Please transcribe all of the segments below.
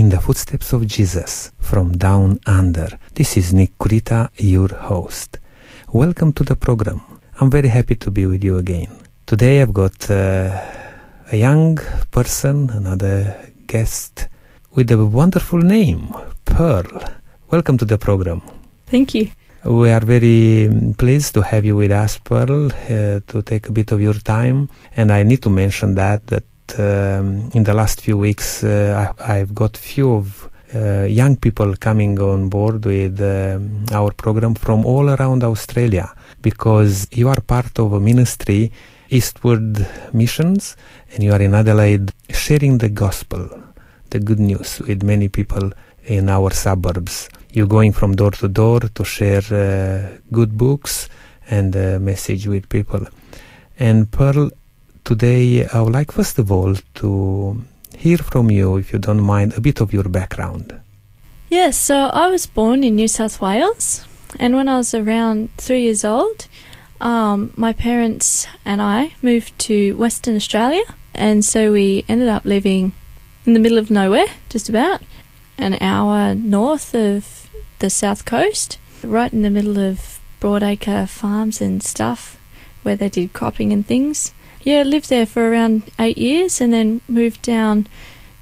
in the footsteps of Jesus from down under. This is Nick Kurita, your host. Welcome to the program. I'm very happy to be with you again. Today I've got uh, a young person, another guest with a wonderful name, Pearl. Welcome to the program. Thank you. We are very um, pleased to have you with us, Pearl, uh, to take a bit of your time. And I need to mention that that um, in the last few weeks uh, I, have got few of uh, young people coming on board with um, our program from all around Australia because you are part of a ministry, Eastward Missions, and you are in Adelaide sharing the gospel, the good news with many people in our suburbs You're going from door to door to share uh, good books and uh, message with people. And Pearl, today I would like first of all to hear from you, if you don't mind, a bit of your background. Yes, so I was born in New South Wales, and when I was around three years old, um, my parents and I moved to Western Australia, and so we ended up living in the middle of nowhere, just about an hour north of the south coast, right in the middle of broadacre farms and stuff where they did cropping and things. Yeah, lived there for around eight years and then moved down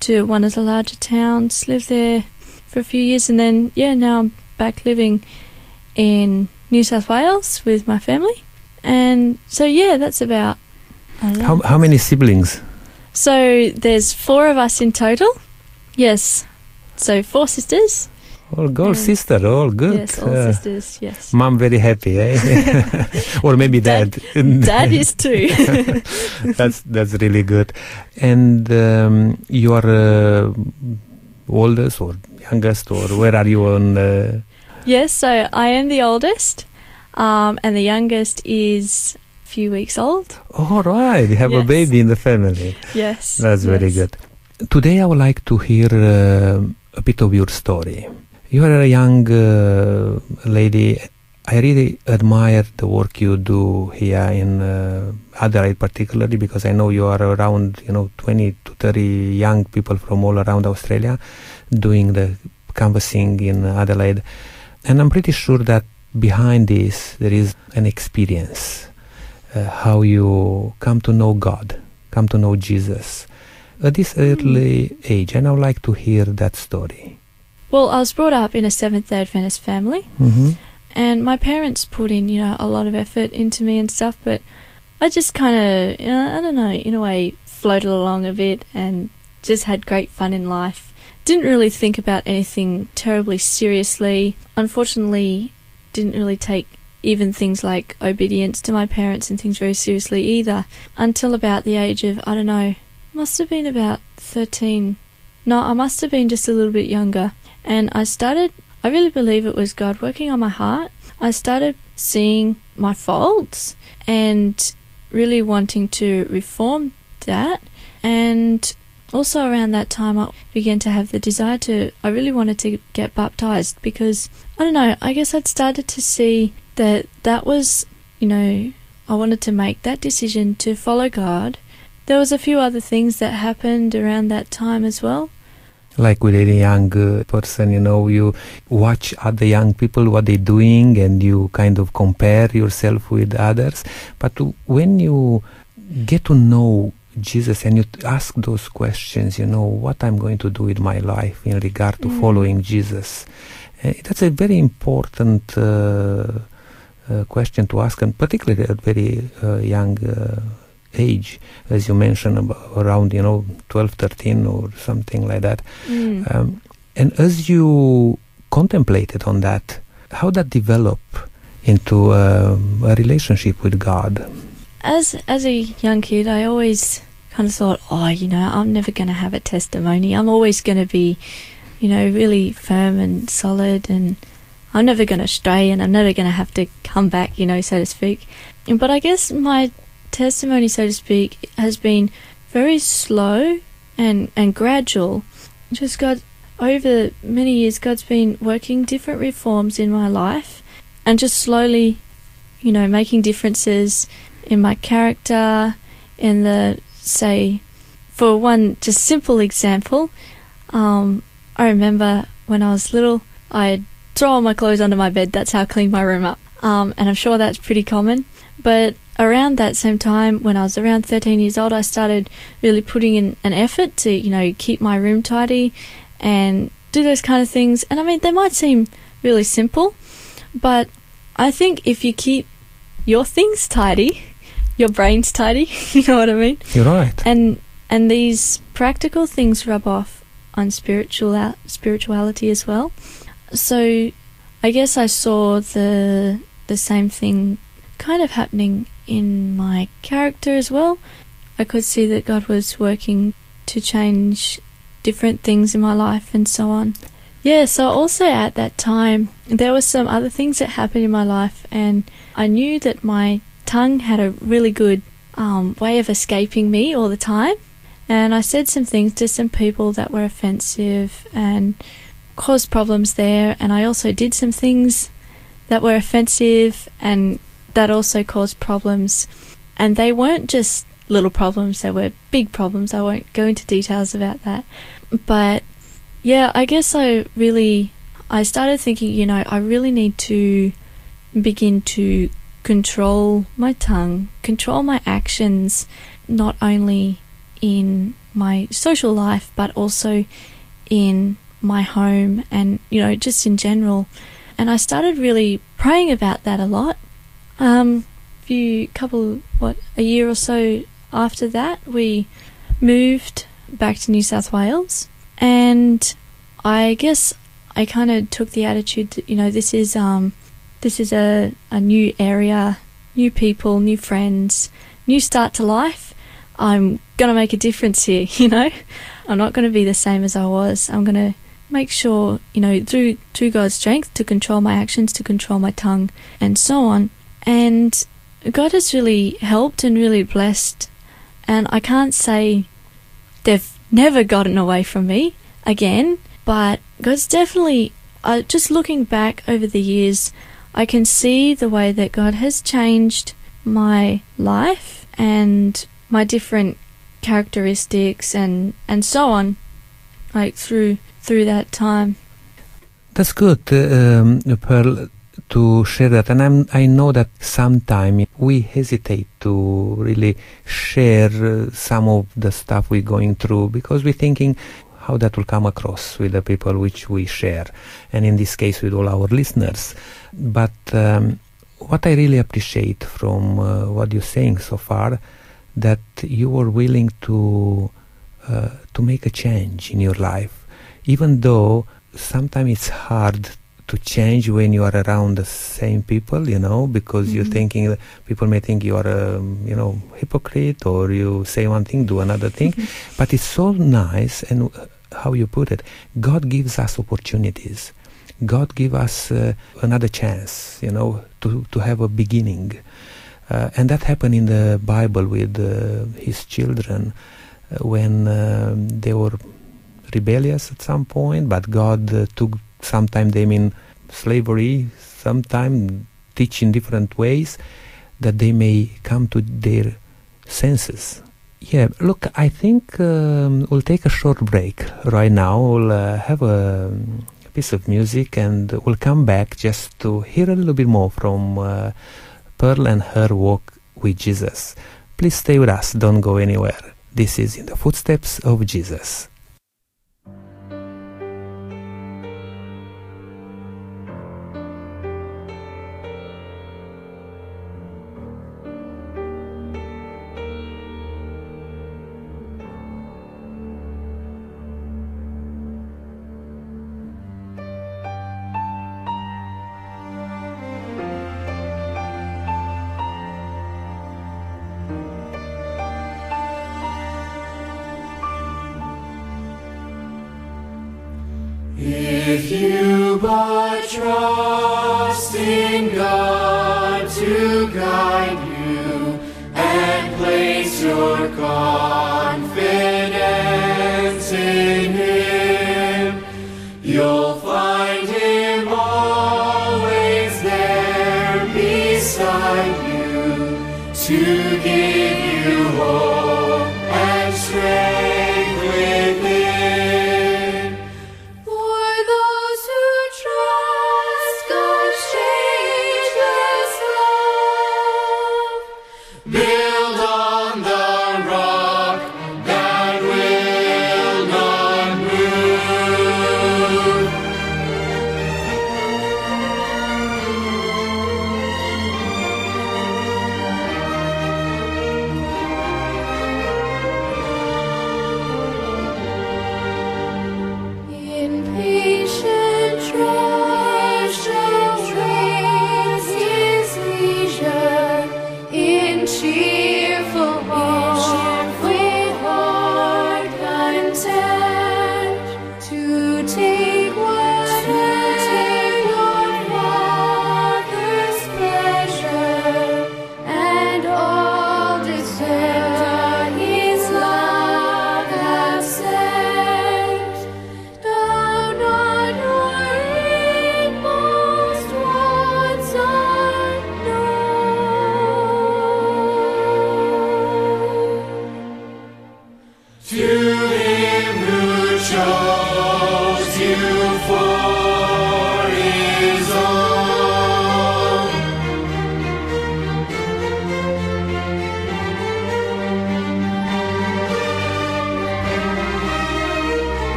to one of the larger towns, lived there for a few years and then, yeah, now I'm back living in New South Wales with my family. And so, yeah, that's about. How, how many siblings? So there's four of us in total. Yes. So four sisters all good, sister, all good. Yes, all uh, sisters, yes. Mom very happy, eh? or maybe dad. Dad, dad is too. that's that's really good. And um, you are uh, oldest or youngest, or where are you on? Uh... Yes, so I am the oldest, um, and the youngest is a few weeks old. All right, you have yes. a baby in the family. Yes, that's yes. very good. Today, I would like to hear uh, a bit of your story. You are a young uh, lady. I really admire the work you do here in uh, Adelaide, particularly because I know you are around, you know, 20 to 30 young people from all around Australia doing the canvassing in Adelaide. And I'm pretty sure that behind this there is an experience, uh, how you come to know God, come to know Jesus at this early age. And I would like to hear that story. Well, I was brought up in a Seventh day Adventist family, mm-hmm. and my parents put in, you know, a lot of effort into me and stuff, but I just kind of, you know, I don't know, in a way, floated along a bit and just had great fun in life. Didn't really think about anything terribly seriously. Unfortunately, didn't really take even things like obedience to my parents and things very seriously either until about the age of, I don't know, must have been about 13. No, I must have been just a little bit younger. And I started, I really believe it was God working on my heart. I started seeing my faults and really wanting to reform that. And also around that time, I began to have the desire to, I really wanted to get baptized because, I don't know, I guess I'd started to see that that was, you know, I wanted to make that decision to follow God. There was a few other things that happened around that time as well like with any young uh, person you know you watch other young people what they're doing and you kind of compare yourself with others but when you get to know jesus and you ask those questions you know what i'm going to do with my life in regard to mm. following jesus uh, that's a very important uh, uh, question to ask and particularly at very uh, young uh, age, as you mentioned, about around you know 12, 13 or something like that. Mm. Um, and as you contemplated on that, how that develop into a relationship with God? As as a young kid, I always kind of thought, oh, you know, I'm never going to have a testimony. I'm always going to be, you know, really firm and solid, and I'm never going to stray, and I'm never going to have to come back, you know, so to speak. But I guess my testimony, so to speak, has been very slow and, and gradual. Just God, over many years, God's been working different reforms in my life and just slowly, you know, making differences in my character, in the, say, for one just simple example, um, I remember when I was little, I'd throw all my clothes under my bed. That's how I cleaned my room up. Um, and I'm sure that's pretty common. But around that same time, when I was around 13 years old, I started really putting in an effort to, you know, keep my room tidy and do those kind of things. And I mean, they might seem really simple, but I think if you keep your things tidy, your brain's tidy, you know what I mean? You're right. And and these practical things rub off on spiritual uh, spirituality as well. So I guess I saw the the same thing kind of happening in my character as well. I could see that God was working to change different things in my life and so on. Yeah, so also at that time, there were some other things that happened in my life, and I knew that my tongue had a really good um, way of escaping me all the time. And I said some things to some people that were offensive and caused problems there. And I also did some things that were offensive and that also caused problems. And they weren't just little problems, they were big problems. I won't go into details about that. But yeah, I guess I really I started thinking, you know, I really need to begin to control my tongue, control my actions, not only in my social life but also in my home and you know just in general. And I started really praying about that a lot. Um, few couple what a year or so after that, we moved back to New South Wales, and I guess I kind of took the attitude that you know this is um this is a a new area, new people, new friends, new start to life. I'm gonna make a difference here, you know. I'm not gonna be the same as I was. I'm gonna make sure, you know, through through God's strength to control my actions, to control my tongue, and so on. And God has really helped and really blessed, and I can't say they've never gotten away from me again, but God's definitely. Uh, just looking back over the years, I can see the way that God has changed my life and my different characteristics and and so on, like through through that time. That's good, um, Pearl to share that. And I'm, i know that sometimes we hesitate to really share uh, some of the stuff we're going through because we're thinking how that will come across with the people which we share and in this case with all our listeners. But um, what i really appreciate from uh, what you're saying so far that you were willing to uh, to make a change in your life even though sometimes it's hard to change when you are around the same people, you know, because mm-hmm. you're thinking people may think you are a you know hypocrite or you say one thing, do another thing, mm-hmm. but it's so nice and uh, how you put it, God gives us opportunities. God give us uh, another chance, you know, to to have a beginning, uh, and that happened in the Bible with uh, His children uh, when um, they were rebellious at some point, but God uh, took sometimes they mean slavery, sometimes teach in different ways that they may come to their senses. Yeah, look, I think um, we'll take a short break right now. We'll uh, have a, piece of music and we'll come back just to hear a little bit more from uh, Pearl and her walk with Jesus. Please stay with us, don't go anywhere. This is In the Footsteps of Jesus. If you but trust in God to guide you and place your confidence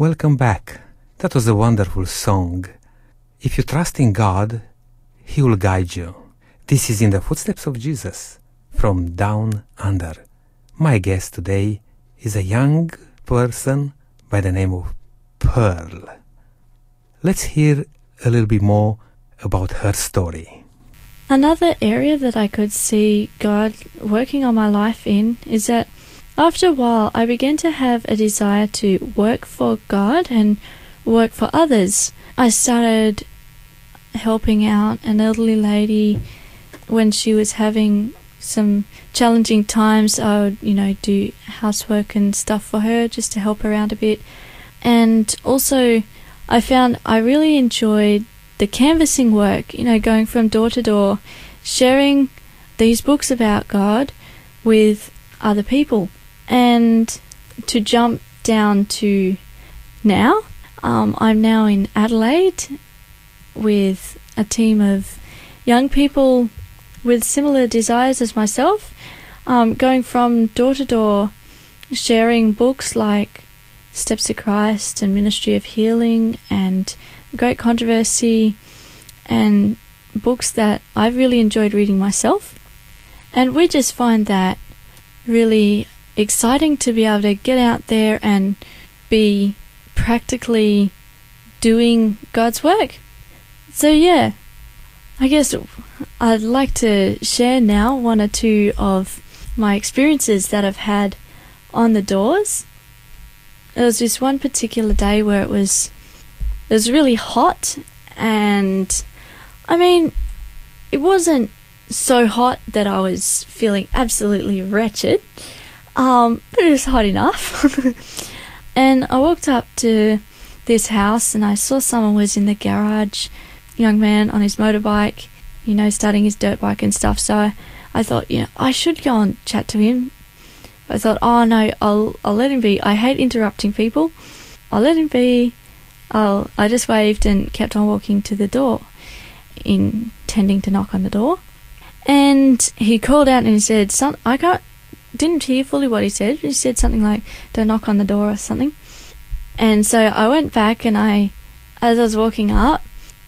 Welcome back. That was a wonderful song. If you trust in God, He will guide you. This is In the Footsteps of Jesus from Down Under. My guest today is a young person by the name of Pearl. Let's hear a little bit more about her story. Another area that I could see God working on my life in is that after a while I began to have a desire to work for God and work for others. I started helping out an elderly lady when she was having some challenging times. I would, you know, do housework and stuff for her just to help her out a bit. And also, I found I really enjoyed the canvassing work, you know, going from door to door, sharing these books about God with other people. And to jump down to now, um, I'm now in Adelaide with a team of young people with similar desires as myself, um, going from door to door, sharing books like Steps to Christ and Ministry of Healing and Great Controversy and books that I've really enjoyed reading myself. And we just find that really exciting to be able to get out there and be practically doing God's work. So, yeah, I guess I'd like to share now one or two of my experiences that I've had on the doors. There was this one particular day where it was it was really hot and I mean it wasn't so hot that I was feeling absolutely wretched. Um, but it was hot enough. and I walked up to this house and I saw someone was in the garage, young man on his motorbike, you know, starting his dirt bike and stuff. So I thought, you know, I should go and chat to him. I thought, oh no, I'll I'll let him be. I hate interrupting people. I'll let him be. I'll I just waved and kept on walking to the door, intending to knock on the door. And he called out and he said, "Son, I can't didn't hear fully what he said. He said something like, "Don't knock on the door" or something. And so I went back and I, as I was walking up,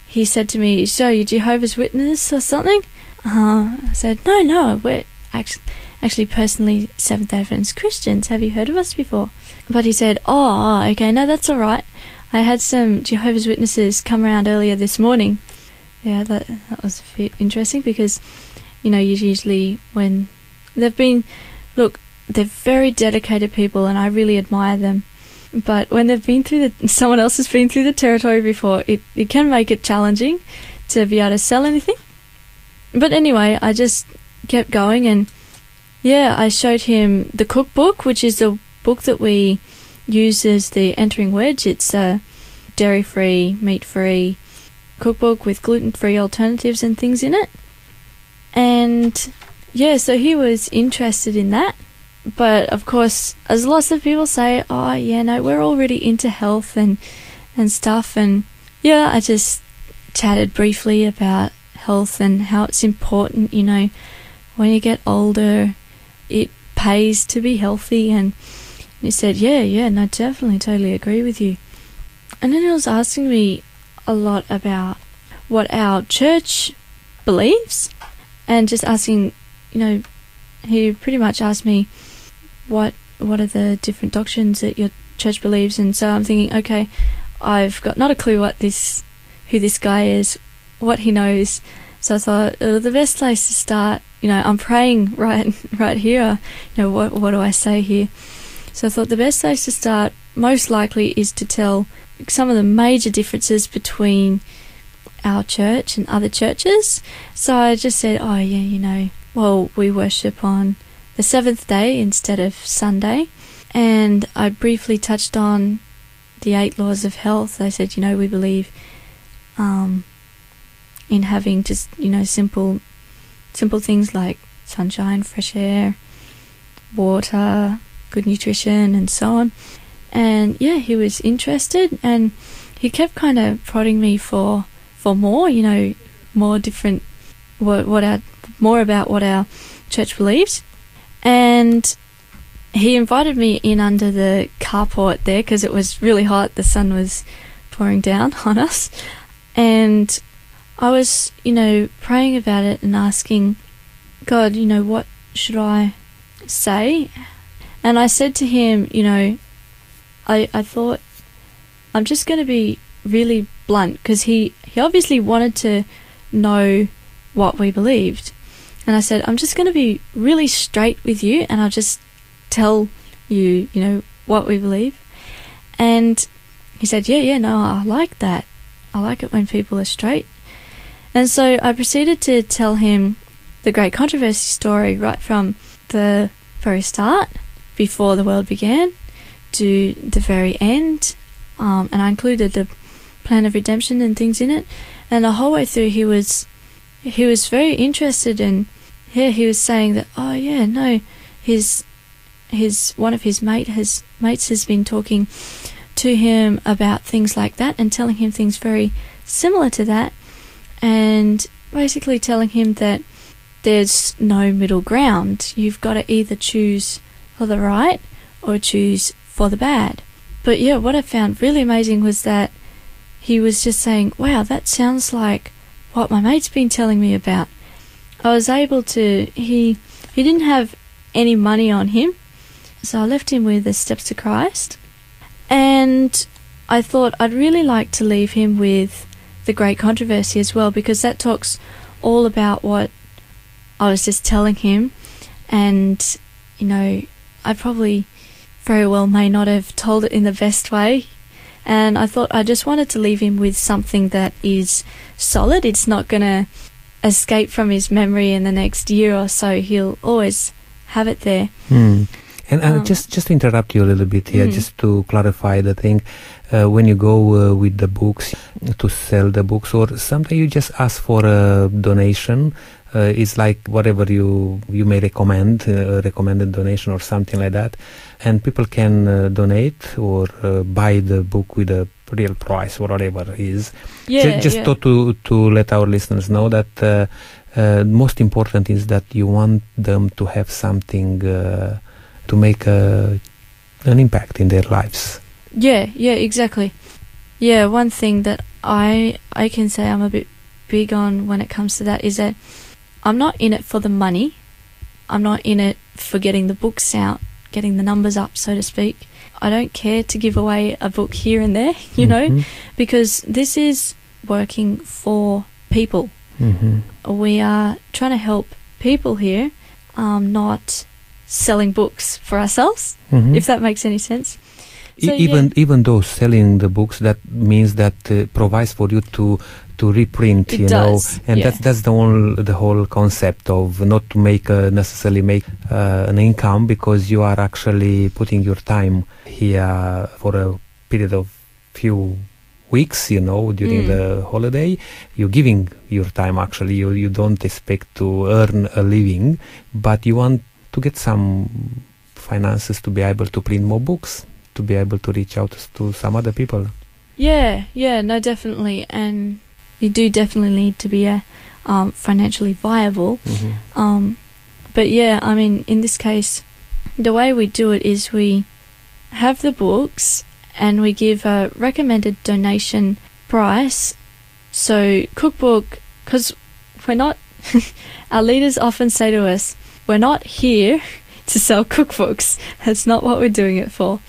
he said to me, "So you Jehovah's Witness or something?" Uh, I said, "No, no, we're actually." Actually, personally, Seventh Adventist Christians. Have you heard of us before? But he said, "Oh, okay, no, that's all right. I had some Jehovah's Witnesses come around earlier this morning. Yeah, that that was interesting because, you know, usually when they've been, look, they're very dedicated people, and I really admire them. But when they've been through the, someone else has been through the territory before, it it can make it challenging to be able to sell anything. But anyway, I just kept going and." Yeah, I showed him the cookbook, which is a book that we use as the entering wedge. It's a dairy free, meat free cookbook with gluten free alternatives and things in it. And yeah, so he was interested in that. But of course, as lots of people say, oh yeah, no, we're already into health and and stuff. And yeah, I just chatted briefly about health and how it's important. You know, when you get older, it pays to be healthy. And he said, yeah, yeah, no, definitely, totally agree with you. And then he was asking me a lot about what our church believes and just asking, you know, he pretty much asked me what what are the different doctrines that your church believes and so I'm thinking, okay, I've got not a clue what this who this guy is, what he knows. So I thought uh, the best place to start, you know, I'm praying right right here. You know, what what do I say here? So I thought the best place to start most likely is to tell some of the major differences between our church and other churches. So I just said, oh, yeah, you know, well, we worship on the seventh day instead of Sunday. And I briefly touched on the eight laws of health. I said, you know, we believe um, in having just, you know, simple, simple things like sunshine, fresh air, water, good nutrition, and so on. And yeah, he was interested, and he kept kind of prodding me for for more, you know, more different, what, what our, more about what our church believes. And he invited me in under the carport there because it was really hot. The sun was pouring down on us. And I was, you know, praying about it and asking God, you know, what should I say? And I said to him, you know, I, I thought I'm just going to be really blunt because he, he obviously wanted to know what we believed. And I said, I'm just going to be really straight with you and I'll just tell you, you know, what we believe. And he said, Yeah, yeah, no, I like that. I like it when people are straight. And so I proceeded to tell him the great controversy story right from the very start, before the world began, to the very end. Um, and I included the plan of redemption and things in it. And the whole way through, he was he was very interested in. Yeah, he was saying that. Oh yeah, no, his his one of his mate has mates has been talking to him about things like that and telling him things very similar to that, and basically telling him that there's no middle ground. You've got to either choose for the right or choose for the bad. But yeah, what I found really amazing was that he was just saying, wow, that sounds like what my mate's been telling me about. I was able to, he, he didn't have any money on him, so I left him with the Steps to Christ. And I thought I'd really like to leave him with the Great Controversy as well, because that talks all about what I was just telling him. And, you know, I probably very well may not have told it in the best way and I thought I just wanted to leave him with something that is solid. It's not going to escape from his memory in the next year or so. He'll always have it there. Hmm. And uh, um, just just interrupt you a little bit here, mm. just to clarify the thing. Uh, when you go uh, with the books to sell the books, or sometimes you just ask for a donation. Uh, it's like whatever you you may recommend, uh, recommended donation or something like that and people can uh, donate or uh, buy the book with a real price or whatever it is. Yeah, just yeah. To, to to let our listeners know that uh, most important is that you want them to have something uh, to make a, an impact in their lives. Yeah, yeah, exactly. Yeah, one thing that I I can say I'm a bit big on when it comes to that is that I'm not in it for the money. I'm not in it for getting the books out getting the numbers up, so to speak. I don't care to give away a book here and there, you mm-hmm. know, because this is working for people. Mm-hmm. We are trying to help people here, um, not selling books for ourselves, mm-hmm. if that makes any sense. So, even yeah. even though selling the books, that means that uh, provides for you to to reprint, It you know, and yeah. that's that's the whole the whole concept of not to make uh, necessarily make uh, an income because you are actually putting your time here for a period of few weeks, you know, during Mm. the holiday. You're giving your time actually. You you don't expect to earn a living, but you want to get some finances to be able to print more books, to be able to reach out to some other people. Yeah, yeah, no, definitely, and you do definitely need to be uh, um, financially viable. Um, but yeah, I mean, in this case, the way we do it is we have the books and we give a recommended donation price. So, cookbook, because we're not, our leaders often say to us, we're not here to sell cookbooks. That's not what we're doing it for.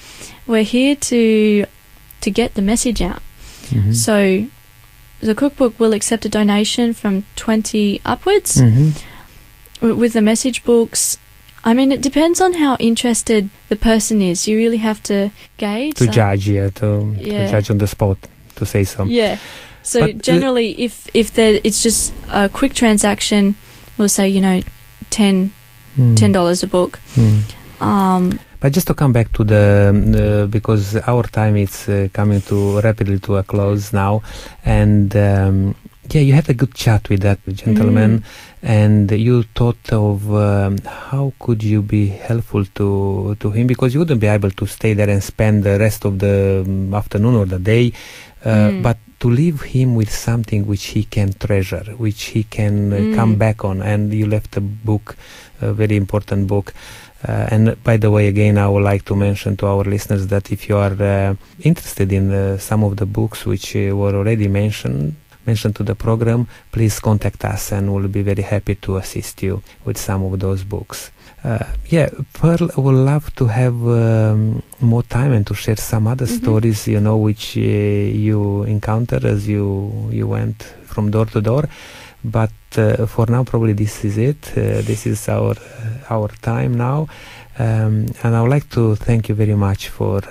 We're here to to get the message out. Mhm. So, the cookbook will accept a donation from 20 upwards Mhm. with the message books. I mean, it depends on how interested the person is. You really have to gauge. to So- judge, yeah, to, Yeah. to judge on the spot, to say so. Yeah. So But, uh, generally, if if there, it's just a quick transaction, we'll say you know, ten Mm. ten dollars a book. Mm. Um, But just to come back to the because our time is uh, coming to rapidly to a close now, and um, yeah, you had a good chat with that gentleman, and you thought of um, how could you be helpful to to him because you wouldn't be able to stay there and spend the rest of the um, afternoon or the day, uh, Mm. but to leave him with something which he can treasure, which he can uh, Mm. come back on, and you left a book, a very important book. Uh, and by the way, again, I would like to mention to our listeners that if you are uh, interested in uh, some of the books which uh, were already mentioned, mentioned to the program, please contact us and we'll be very happy to assist you with some of those books. Uh, yeah, Pearl I would love to have um, more time and to share some other Mhm. stories, you know, which uh, you encountered as you you went from door to door. But uh, for now, probably this is it. Uh, this is our uh, our time now, um, and I would like to thank you very much for.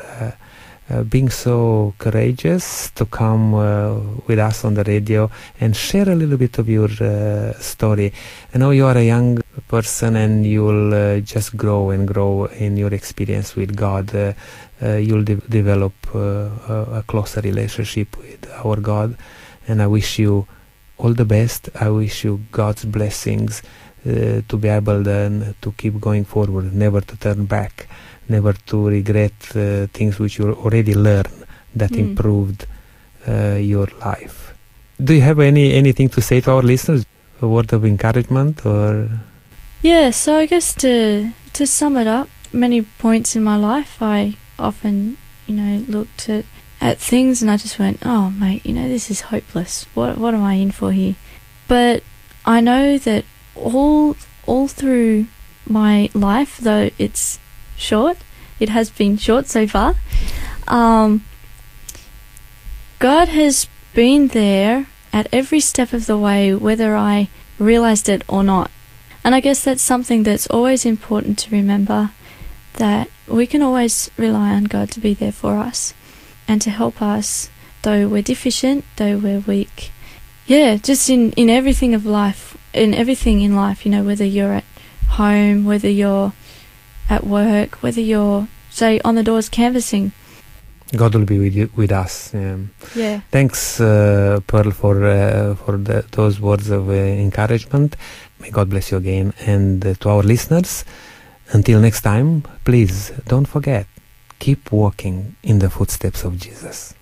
Uh, being so courageous to come uh, with us on the radio and share a little bit of your uh, story. I know you are a young person and you'll just grow and grow in your experience with God. You'll de- develop a, a closer relationship with our God, and I wish you all the best. I wish you God's blessings uh, to be able then to keep going forward, never to turn back, never to regret uh, things which you already learned that Mm. improved uh, your life. Do you have any anything to say to our listeners? A word of encouragement or yeah. So I guess to to sum it up, many points in my life, I often you know looked at at things and I just went, oh mate, you know this is hopeless. What what am I in for here? But I know that all all through my life, though it's short, it has been short so far. Um, God has been there at every step of the way, whether I realized it or not. And I guess that's something that's always important to remember that we can always rely on God to be there for us and to help us, though we're deficient, though we're weak. Yeah, just in, in everything of life, in everything in life, you know, whether you're at home, whether you're at work, whether you're, say, on the doors canvassing. God will be with you, with us. Um, Yeah. thanks, uh, Pearl, for uh, for the, those words of uh, encouragement. May God bless you again, and uh, to our listeners. Until next time, please don't forget, keep walking in the footsteps of Jesus.